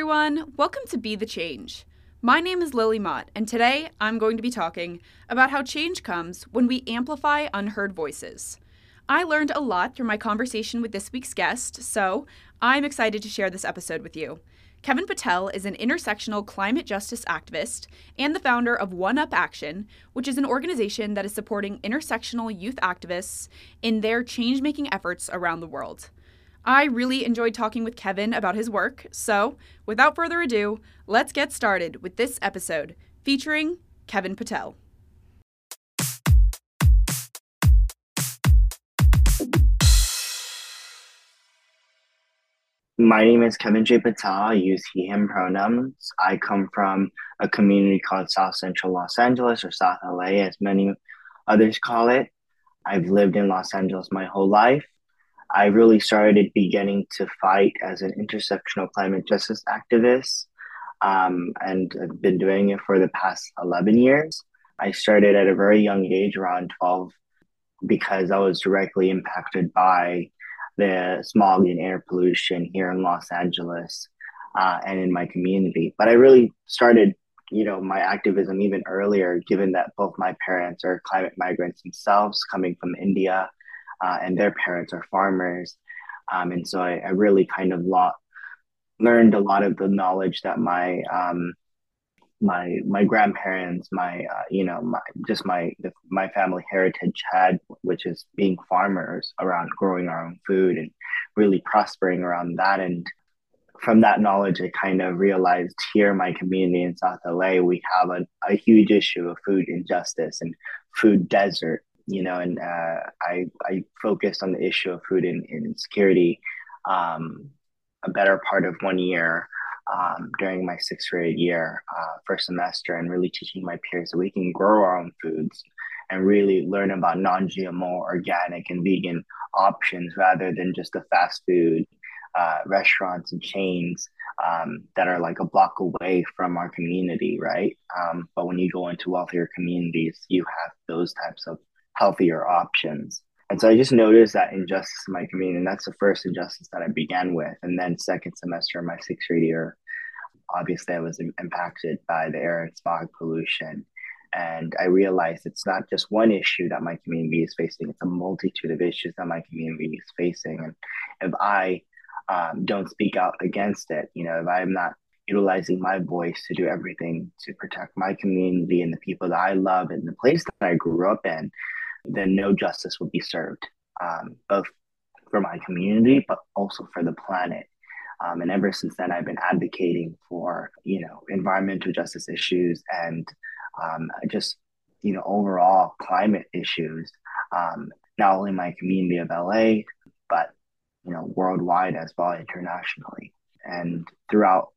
Everyone, welcome to Be the Change. My name is Lily Mott, and today I'm going to be talking about how change comes when we amplify unheard voices. I learned a lot through my conversation with this week's guest, so I'm excited to share this episode with you. Kevin Patel is an intersectional climate justice activist and the founder of One Up Action, which is an organization that is supporting intersectional youth activists in their change making efforts around the world. I really enjoyed talking with Kevin about his work, so without further ado, let's get started with this episode featuring Kevin Patel. My name is Kevin J. Patel. I use he, him pronouns. I come from a community called South Central Los Angeles or South LA, as many others call it. I've lived in Los Angeles my whole life. I really started beginning to fight as an intersectional climate justice activist, um, and I've been doing it for the past 11 years. I started at a very young age, around 12, because I was directly impacted by the smog and air pollution here in Los Angeles uh, and in my community. But I really started, you know, my activism even earlier, given that both my parents are climate migrants themselves, coming from India, uh, and their parents are farmers. Um, and so I, I really kind of learned a lot of the knowledge that my um, my my grandparents, my uh, you know, my just my my family heritage had, which is being farmers around growing our own food and really prospering around that. And from that knowledge, I kind of realized here in my community in South LA, we have a, a huge issue of food injustice and food desert. You know, and uh, I I focused on the issue of food insecurity um, a better part of one year um, during my sixth grade year, uh, first semester, and really teaching my peers that we can grow our own foods and really learn about non GMO, organic, and vegan options rather than just the fast food uh, restaurants and chains um, that are like a block away from our community, right? Um, but when you go into wealthier communities, you have those types of healthier options. And so I just noticed that injustice in my community, and that's the first injustice that I began with. And then second semester of my sixth grade year, obviously I was impacted by the air and smog pollution. And I realized it's not just one issue that my community is facing, it's a multitude of issues that my community is facing. And if I um, don't speak out against it, you know, if I'm not utilizing my voice to do everything to protect my community and the people that I love and the place that I grew up in, then no justice will be served, um, both for my community, but also for the planet. Um, and ever since then, I've been advocating for, you know, environmental justice issues and um, just, you know, overall climate issues, um, not only my community of LA, but, you know, worldwide as well, internationally. And throughout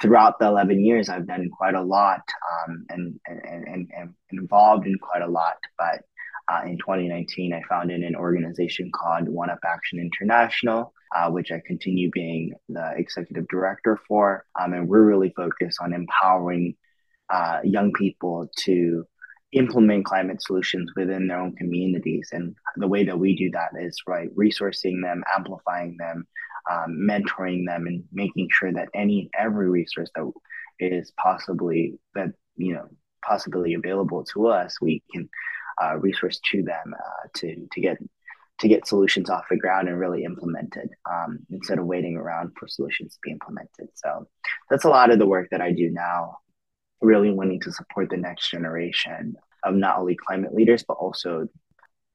throughout the 11 years, I've done quite a lot um, and, and, and, and involved in quite a lot. But uh, in 2019, I founded an organization called One Up Action International, uh, which I continue being the executive director for. Um, and we're really focused on empowering uh, young people to implement climate solutions within their own communities. And the way that we do that is right resourcing them, amplifying them, um, mentoring them, and making sure that any every resource that is possibly that you know possibly available to us, we can uh, resource to them uh, to to get to get solutions off the ground and really implemented um, instead of waiting around for solutions to be implemented. So that's a lot of the work that I do now, really wanting to support the next generation of not only climate leaders but also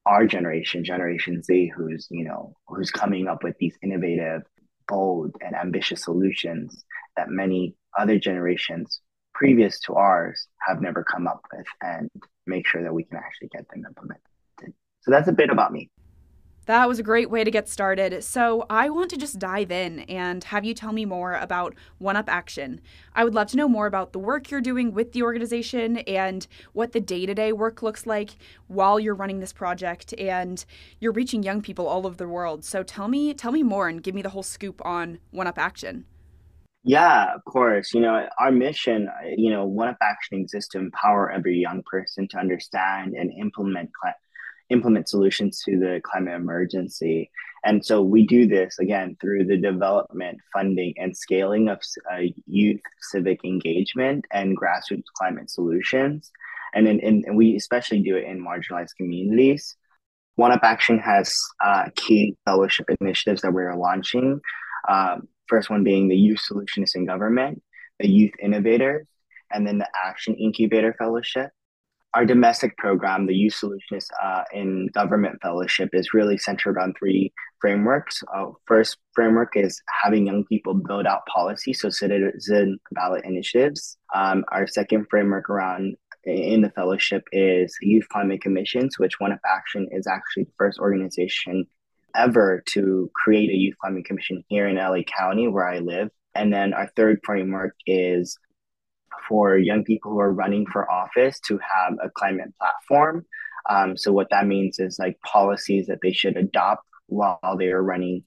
our generation, Generation Z, who's you know who's coming up with these innovative, bold, and ambitious solutions that many other generations previous to ours have never come up with and make sure that we can actually get them implemented. So that's a bit about me. That was a great way to get started. So, I want to just dive in and have you tell me more about One Up Action. I would love to know more about the work you're doing with the organization and what the day to day work looks like while you're running this project and you're reaching young people all over the world. So, tell me, tell me more and give me the whole scoop on One Up Action. Yeah, of course. You know, our mission, you know, One Up Action exists to empower every young person to understand and implement cl- implement solutions to the climate emergency. And so we do this again through the development, funding, and scaling of uh, youth civic engagement and grassroots climate solutions. And, in, in, and we especially do it in marginalized communities. One Up Action has uh, key fellowship initiatives that we're launching. Um, first one being the Youth Solutionists in Government, the Youth Innovators, and then the Action Incubator Fellowship our domestic program, the Youth Solutionist uh, in Government Fellowship, is really centered on three frameworks. Uh, first framework is having young people build out policy, so citizen ballot initiatives. Um, our second framework around in the fellowship is Youth Climate Commissions, which One Up Action is actually the first organization ever to create a Youth Climate Commission here in LA County, where I live. And then our third framework is for young people who are running for office to have a climate platform. Um, so what that means is like policies that they should adopt while they are running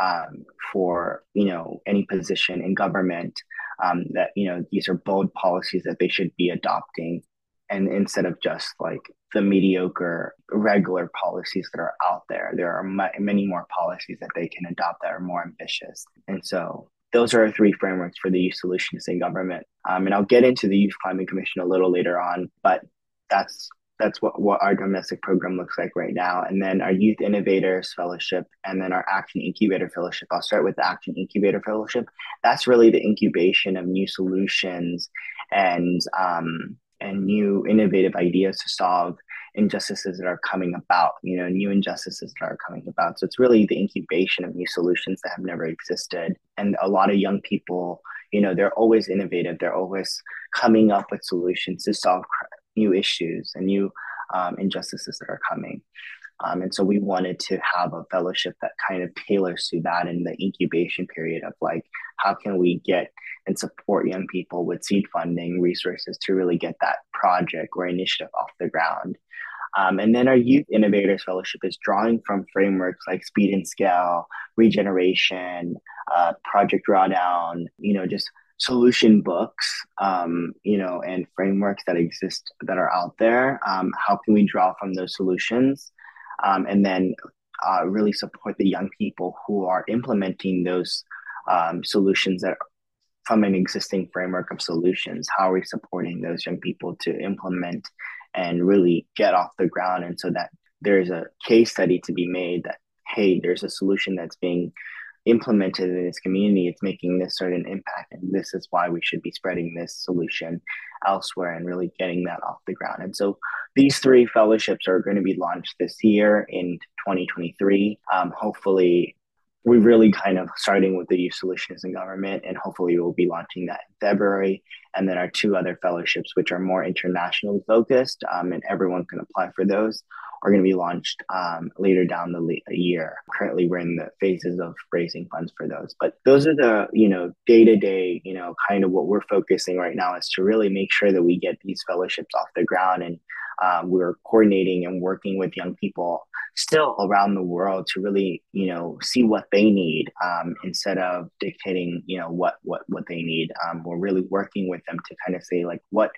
um, for you know any position in government. Um, that you know these are bold policies that they should be adopting, and instead of just like the mediocre regular policies that are out there, there are many more policies that they can adopt that are more ambitious. And so those are three frameworks for the youth solutions in government. Um, and I'll get into the Youth Climate Commission a little later on, but that's that's what, what our domestic program looks like right now. And then our Youth Innovators Fellowship and then our Action Incubator Fellowship. I'll start with the Action Incubator Fellowship. That's really the incubation of new solutions and um, and new innovative ideas to solve injustices that are coming about, you know, new injustices that are coming about. So it's really the incubation of new solutions that have never existed. And a lot of young people, you know, they're always innovative. They're always coming up with solutions to solve new issues and new um, injustices that are coming. Um, and so we wanted to have a fellowship that kind of tailors to that in the incubation period of like, how can we get and support young people with seed funding resources to really get that project or initiative off the ground. Um, and then our Youth Innovators Fellowship is drawing from frameworks like Speed and Scale, Regeneration, uh, Project Drawdown, you know, just solution books, um, you know, and frameworks that exist that are out there. Um, how can we draw from those solutions? Um, and then uh, really support the young people who are implementing those um, solutions that from an existing framework of solutions. How are we supporting those young people to implement and really get off the ground. And so that there's a case study to be made that hey there's a solution that's being implemented in this community. It's making this certain impact and this is why we should be spreading this solution elsewhere and really getting that off the ground. And so these three fellowships are going to be launched this year in 2023 um, hopefully we're really kind of starting with the youth solutions in government and hopefully we'll be launching that in february. And then our two other fellowships which are more internationally focused um, and everyone can apply for those are going to be launched um, later down the year. Currently we're in the phases of raising funds for those. But those are the you know day to day you know kind of what we're focusing right now is to really make sure that we get these fellowships off the ground and um, we're coordinating and working with young people still around the world to really you know see what they need um, instead of dictating you know what what what they need. Um, we're really working with them to kind of say like what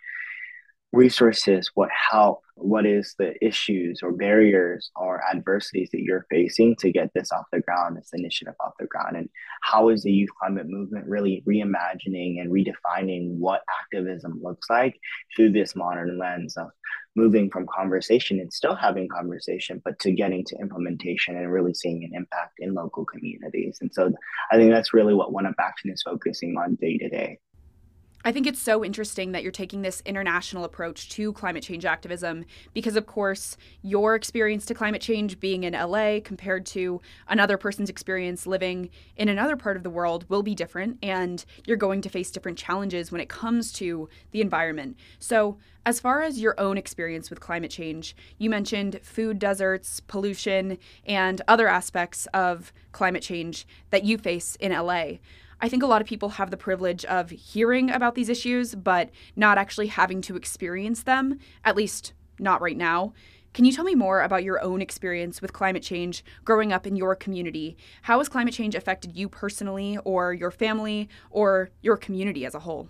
resources, what help, what is the issues or barriers or adversities that you're facing to get this off the ground, this initiative off the ground, and how is the youth climate movement really reimagining and redefining what activism looks like through this modern lens of moving from conversation and still having conversation, but to getting to implementation and really seeing an impact in local communities. And so I think that's really what One Up Action is focusing on day to day. I think it's so interesting that you're taking this international approach to climate change activism because, of course, your experience to climate change being in LA compared to another person's experience living in another part of the world will be different, and you're going to face different challenges when it comes to the environment. So, as far as your own experience with climate change, you mentioned food deserts, pollution, and other aspects of climate change that you face in LA. I think a lot of people have the privilege of hearing about these issues, but not actually having to experience them, at least not right now. Can you tell me more about your own experience with climate change growing up in your community? How has climate change affected you personally, or your family, or your community as a whole?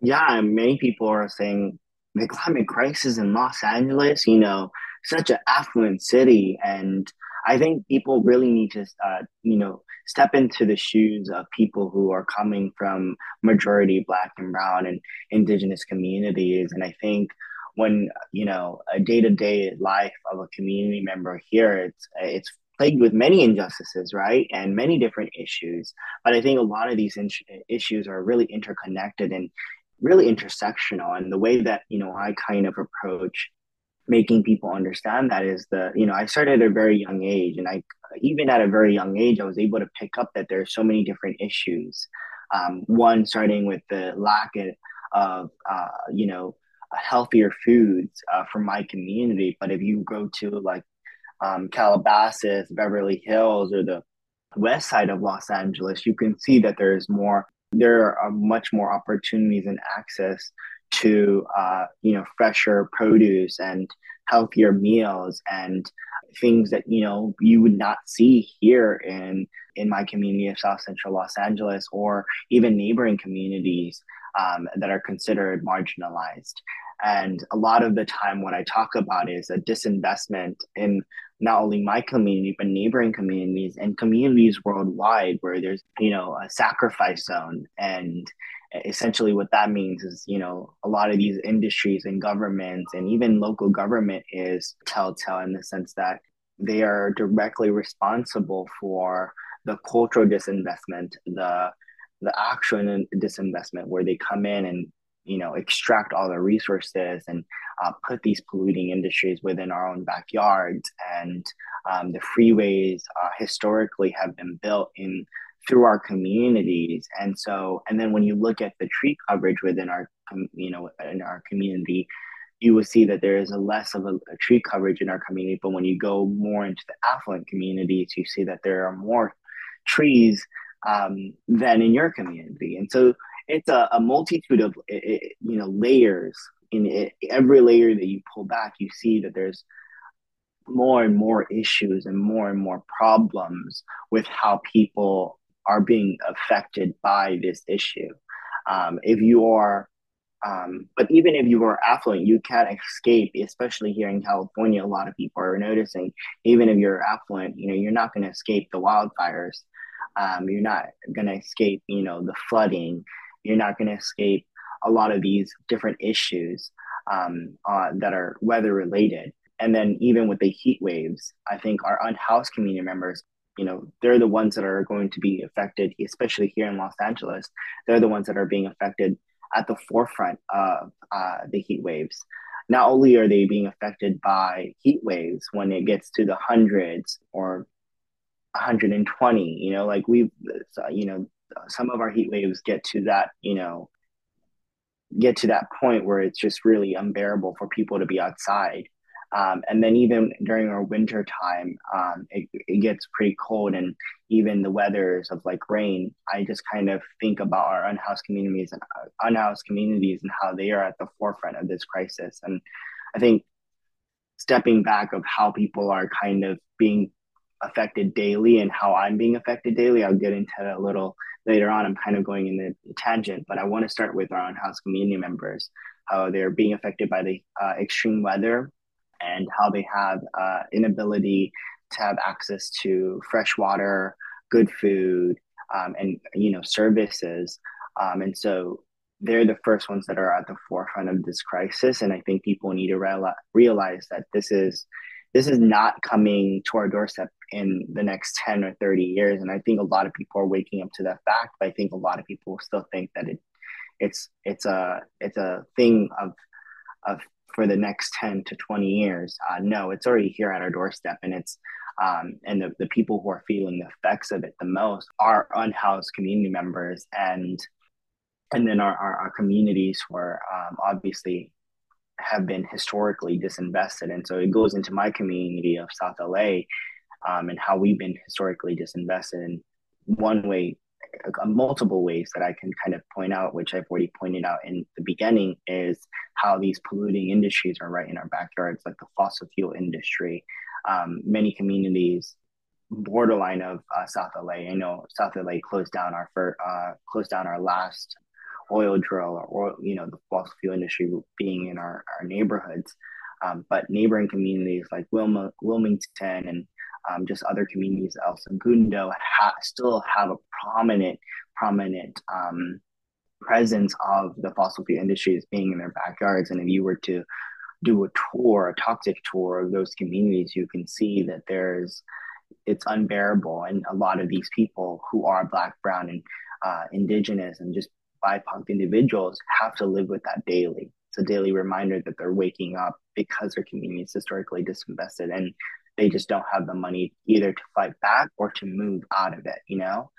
Yeah, many people are saying the climate crisis in Los Angeles, you know, such an affluent city. And I think people really need to, uh, you know, step into the shoes of people who are coming from majority Black and Brown and Indigenous communities. And I think when you know a day to day life of a community member here, it's it's plagued with many injustices, right, and many different issues. But I think a lot of these in- issues are really interconnected and really intersectional. And the way that you know I kind of approach making people understand that is the you know i started at a very young age and i even at a very young age i was able to pick up that there's so many different issues. Um, one starting with the lack of uh, you know healthier foods uh, for my community. But if you go to like um, calabasas beverly hills or the west side of los angeles you can see that there's more there are much more opportunities and access to uh, you know fresher produce and healthier meals and things that you know you would not see here in in my community of South Central Los Angeles or even neighboring communities um, that are considered marginalized. And a lot of the time, what I talk about is a disinvestment in not only my community but neighboring communities and communities worldwide where there's you know a sacrifice zone and essentially what that means is you know a lot of these industries and governments and even local government is telltale in the sense that they are directly responsible for the cultural disinvestment the the actual disinvestment where they come in and you know extract all the resources and uh, put these polluting industries within our own backyards. And um, the freeways uh, historically have been built in through our communities. And so and then when you look at the tree coverage within our you know in our community you will see that there is a less of a, a, tree coverage in our community. But when you go more into the affluent communities you see that there are more trees um, than in your community. And so it's a, a multitude of you know layers. In it, every layer that you pull back you see that there's more and more issues and more and more problems with how people are being affected by this issue. Um, if you are, um, but even if you are affluent, you can't escape, especially here in California. A lot of people are noticing, even if you're affluent, you know, you're not going to escape the wildfires. Um, you're not going to escape, you know, the flooding. You're not going to escape a lot of these different issues um, uh, that are weather related. And then even with the heat waves, I think our unhoused community members you know they're the ones that are going to be affected especially here in los angeles. They're the ones that are being affected at the forefront of uh, the heat waves. Not only are they being affected by heat waves when it gets to the hundreds or 120 you know like we've uh, you know some of our heat waves get to that you know get to that point where it's just really unbearable for people to be outside um, and then even during our winter time, um, it, it gets pretty cold and even the weathers of like rain, I just kind of think about our unhoused communities and uh, unhoused communities and how they are at the forefront of this crisis. And I think stepping back of how people are kind of being affected daily and how I'm being affected daily, I'll get into that a little later on. I'm kind of going in the tangent, but I want to start with our unhoused community members, how they're being affected by the uh, extreme weather and how they have uh, inability to have access to fresh water, good food, um, and you know services. Um, and so they're the first ones that are at the forefront of this crisis. And I think people need to real- realize that this is this is not coming to our doorstep in the next 10 or 30 years and i think a lot of people are waking up to that fact but i think a lot of people still think that it it's it's a it's a thing of of for the next 10 to 20 years. Uh, no, it's already here at our doorstep and it's um, and the, the people who are feeling the effects of it the most are unhoused community members and and then our, our, our communities were um, obviously have been historically disinvested and so it goes into my community of south la um, and how we've been historically disinvested and one way multiple ways that I can kind of point out, which I've already pointed out in the beginning, is how these polluting industries are right in our backyards, like the fossil fuel industry. Um, many communities borderline of uh, South LA. I know South LA closed down our for, uh, closed down our last oil drill, or you know the fossil fuel industry being in our, our neighborhoods. Um, but neighboring communities like Wilma, Wilmington and um, just other communities, El Segundo, ha- still have a prominent, prominent um, presence of the fossil fuel industries being in their backyards. And if you were to do a tour, a toxic tour of those communities, you can see that there's it's unbearable, and a lot of these people who are black, brown, and uh, indigenous, and just BIPOC individuals have to live with that daily. It's a daily reminder that they're waking up because their community is historically disinvested, and they just don't have the money either to fight back or to move out of it, you know.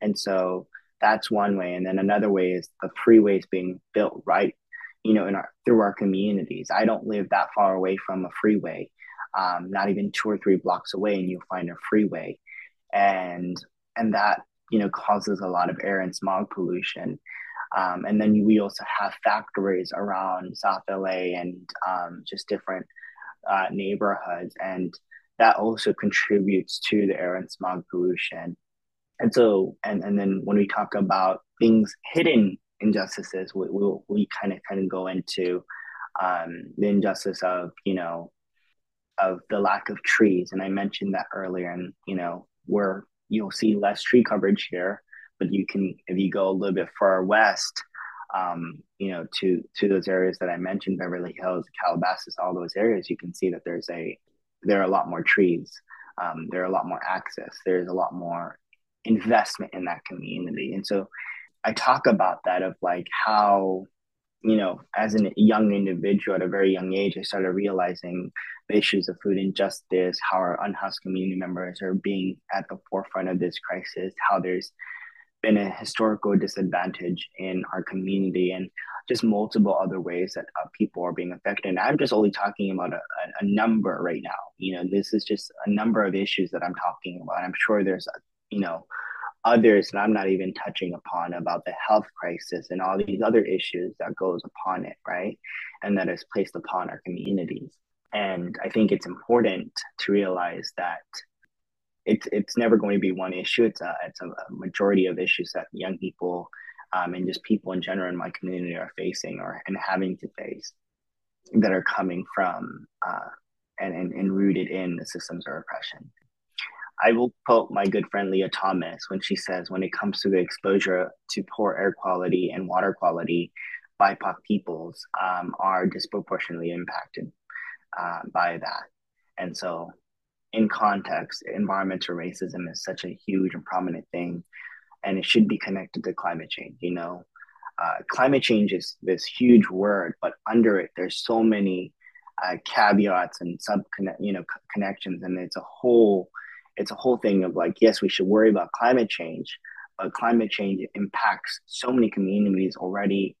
And so that's one way, and then another way is the freeways being built right you know, in our through our communities. I don't live that far away from a freeway, um, not even two or three blocks away, and you'll find a freeway, and and that you know causes a lot of air and smog pollution. Um, and then we also have factories around South LA and um, just different uh, neighborhoods, and that also contributes to the air and smog pollution. And so, and and then when we talk about things hidden injustices, we we, we kind of kind of go into um, the injustice of you know of the lack of trees, and I mentioned that earlier, and you know where you'll see less tree coverage here, but you can if you go a little bit far west. Um, you know, to to those areas that I mentioned, Beverly Hills, Calabasas, all those areas, you can see that there's a there are a lot more trees. Um, there are a lot more access. There's a lot more investment in that community, and so I talk about that of like how, you know, as a young individual at a very young age, I started realizing the issues of food injustice, how our unhoused community members are being at the forefront of this crisis, how there's been a historical disadvantage in our community, and just multiple other ways that uh, people are being affected. And I'm just only talking about a, a, number right now. You know, this is just a number of issues that I'm talking about. I'm sure there's, you know, others that i'm not even touching upon about the health crisis and all these other issues that goes upon it right and that is placed upon our communities and i think it's important to realize that it's it's never going to be one issue it's a it's a majority of issues that young people um, and just people in general in my community are facing or and having to face that are coming from uh, and, and, and rooted in the systems of oppression I will quote my good friend Leah Thomas when she says, when it comes to the exposure to poor air quality and water quality, BIPOC peoples um, are disproportionately impacted uh, by that. And so, in context, environmental racism is such a huge and prominent thing, and it should be connected to climate change. You know, uh, climate change is this huge word, but under it, there's so many uh, caveats and sub you know connections, and it's a whole it's a whole thing of like, yes, we should worry about climate change, but climate change impacts so many communities already,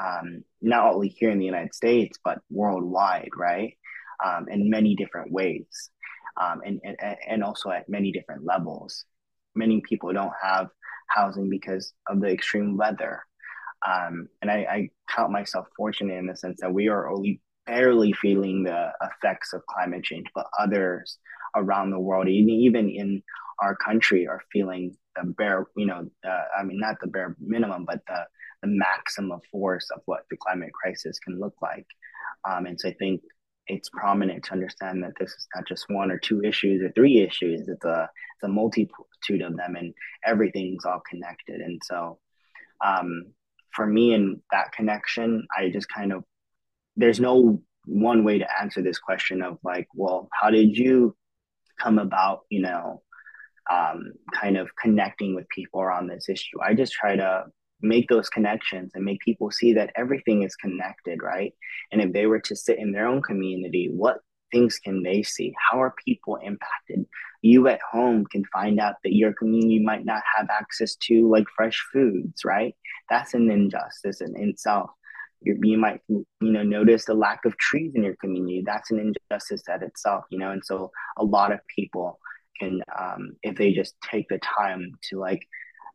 um, not only here in the United States, but worldwide, right? Um, in many different ways, um, and, and, and also at many different levels. Many people don't have housing because of the extreme weather. Um, and I, I count myself fortunate in the sense that we are only barely feeling the effects of climate change, but others around the world, even in our country, are feeling the bare, you know, uh, I mean, not the bare minimum, but the, the maximum force of what the climate crisis can look like. Um, and so I think it's prominent to understand that this is not just one or two issues or three issues. It's a it's a multitude of them, and everything's all connected. And so, um, for me, in that connection, I just kind of there's no one way to answer this question of like, well, how did you come about, you know, um, kind of connecting with people around this issue. I just try to make those connections and make people see that everything is connected, right? And if they were to sit in their own community, what things can they see? How are people impacted? You at home can find out that your community might not have access to like fresh foods, right? That's an injustice in itself you, you might you know notice the lack of trees in your community that's an injustice at itself you know and so a lot of people can um, if they just take the time to like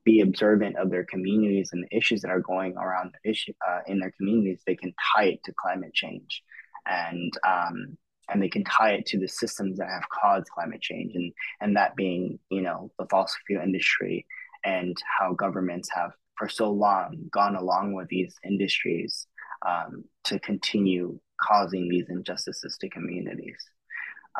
be observant of their communities and the issues that are going around the issue uh, in their communities they can tie it to climate change and um, and they can tie it to the systems that have caused climate change and and that being you know the fossil fuel industry and how governments have for so long gone along with these industries um, to continue causing these injustices to communities.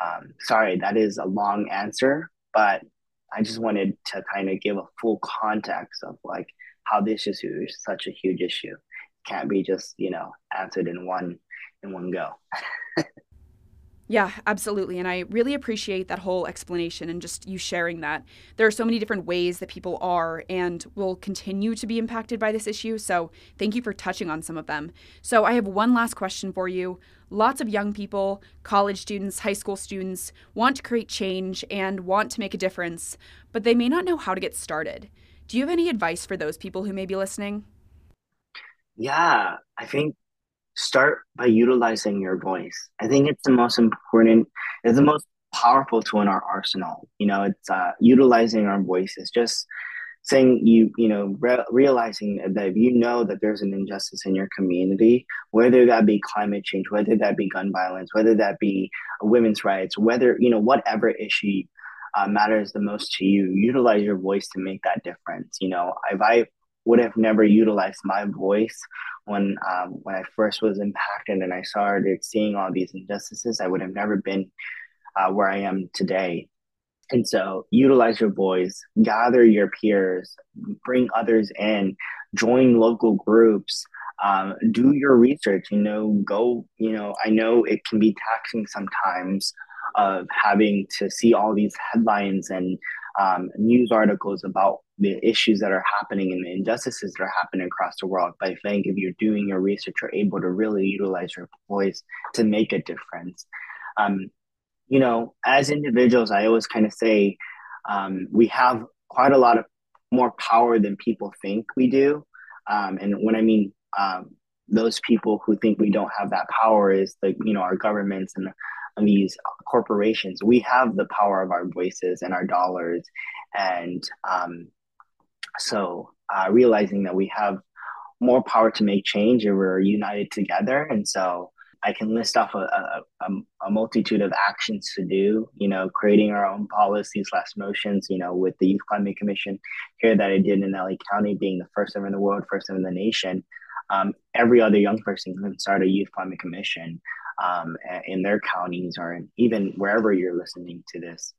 Um, sorry, that is a long answer, but I just wanted to kind of give a full context of like how this issue is such a huge issue. Can't be just you know answered in one in one go. Yeah, absolutely. And I really appreciate that whole explanation and just you sharing that. There are so many different ways that people are and will continue to be impacted by this issue. So thank you for touching on some of them. So I have one last question for you. Lots of young people, college students, high school students, want to create change and want to make a difference, but they may not know how to get started. Do you have any advice for those people who may be listening? Yeah, I think start by utilizing your voice. I think it's the most important, it's the most powerful tool in our arsenal. You know, it's uh, utilizing our voices, just saying you, you know, re- realizing that you know that there's an injustice in your community, whether that be climate change, whether that be gun violence, whether that be women's rights, whether, you know, whatever issue uh, matters the most to you, utilize your voice to make that difference. You know, if I would have never utilized my voice when um, when I first was impacted and I started seeing all these injustices, I would have never been uh, where I am today. And so, utilize your voice, gather your peers, bring others in, join local groups, um, do your research. You know, go. You know, I know it can be taxing sometimes of having to see all these headlines and um, news articles about the issues that are happening and the injustices that are happening across the world. But I think if you're doing your research, you're able to really utilize your voice to make a difference. Um, you know, as individuals, I always kind of say um, we have quite a lot of more power than people think we do. Um, and when I mean um, those people who think we don't have that power is like, you know, our governments and these corporations. We have the power of our voices and our dollars. And um, so uh, realizing that we have more power to make change and we're united together. And so I can list off a, a, a, multitude of actions to do, you know, creating our own policies, last motions, you know, with the Youth Climate Commission here that I did in LA County, being the first ever in the world, first ever in the nation. Um, every other young person can start a Youth Climate Commission um, in their counties or even wherever you're listening to this.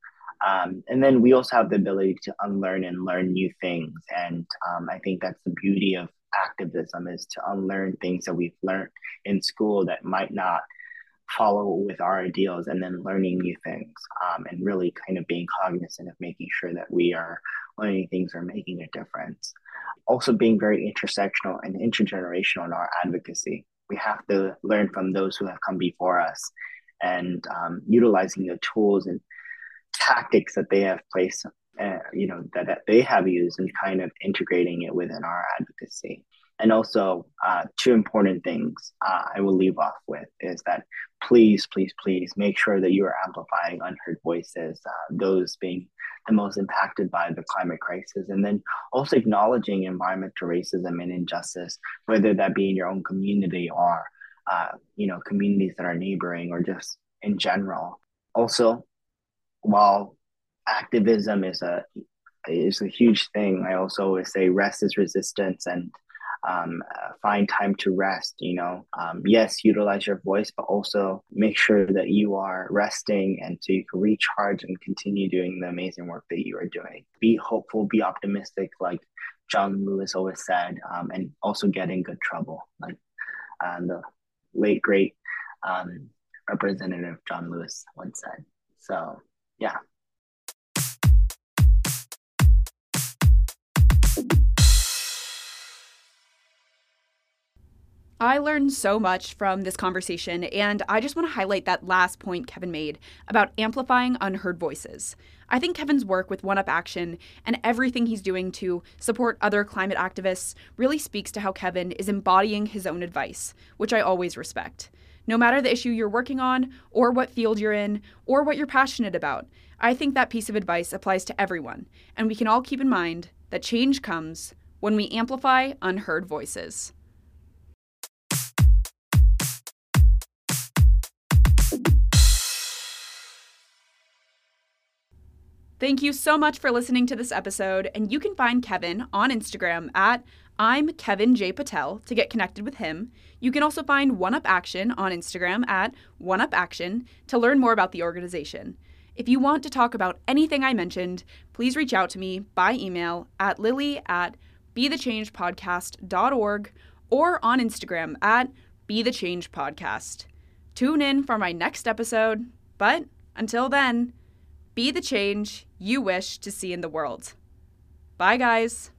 Um, and then we also have the ability to unlearn and learn new things. And um, I think that's the beauty of activism is to unlearn things that we've learned in school that might not follow with our ideals and then learning new things um, and really kind of being cognizant of making sure that we are learning things are making a difference. Also being very intersectional and intergenerational in our advocacy we have to learn from those who have come before us. And um, utilizing the tools and tactics that they have placed uh, you know that, that they have used and kind of integrating it within our advocacy and also uh, two important things uh, i will leave off with is that please please please make sure that you are amplifying unheard voices uh, those being the most impacted by the climate crisis and then also acknowledging environmental racism and injustice whether that be in your own community or uh, you know communities that are neighboring or just in general. Also while activism is a is a huge thing i also always say rest is resistance and um, uh, find time to rest you know? Um, yes utilize your voice but also make sure that you are resting and so you can recharge and continue doing the amazing work that you are doing. Be hopeful be optimistic like john lewis always said um, and also get in good trouble like uh, the late great um, representative john lewis once said. So yeah I learned so much from this conversation, and I just want to highlight that last point Kevin made about amplifying unheard voices. I think Kevin's work with One Up Action and everything he's doing to support other climate activists really speaks to how Kevin is embodying his own advice, which I always respect. No matter the issue you're working on, or what field you're in, or what you're passionate about, I think that piece of advice applies to everyone, and we can all keep in mind that change comes when we amplify unheard voices. Thank you so much for listening to this episode, and you can find Kevin on Instagram at I'm Kevin J. Patel to get connected with him. You can also find One Up Action on Instagram at One Up Action to learn more about the organization. If you want to talk about anything I mentioned, please reach out to me by email at lily at bethechangepodcast.org or on Instagram at bethechangepodcast. Tune in for my next episode, but until then, be the change you wish to see in the world. Bye, guys.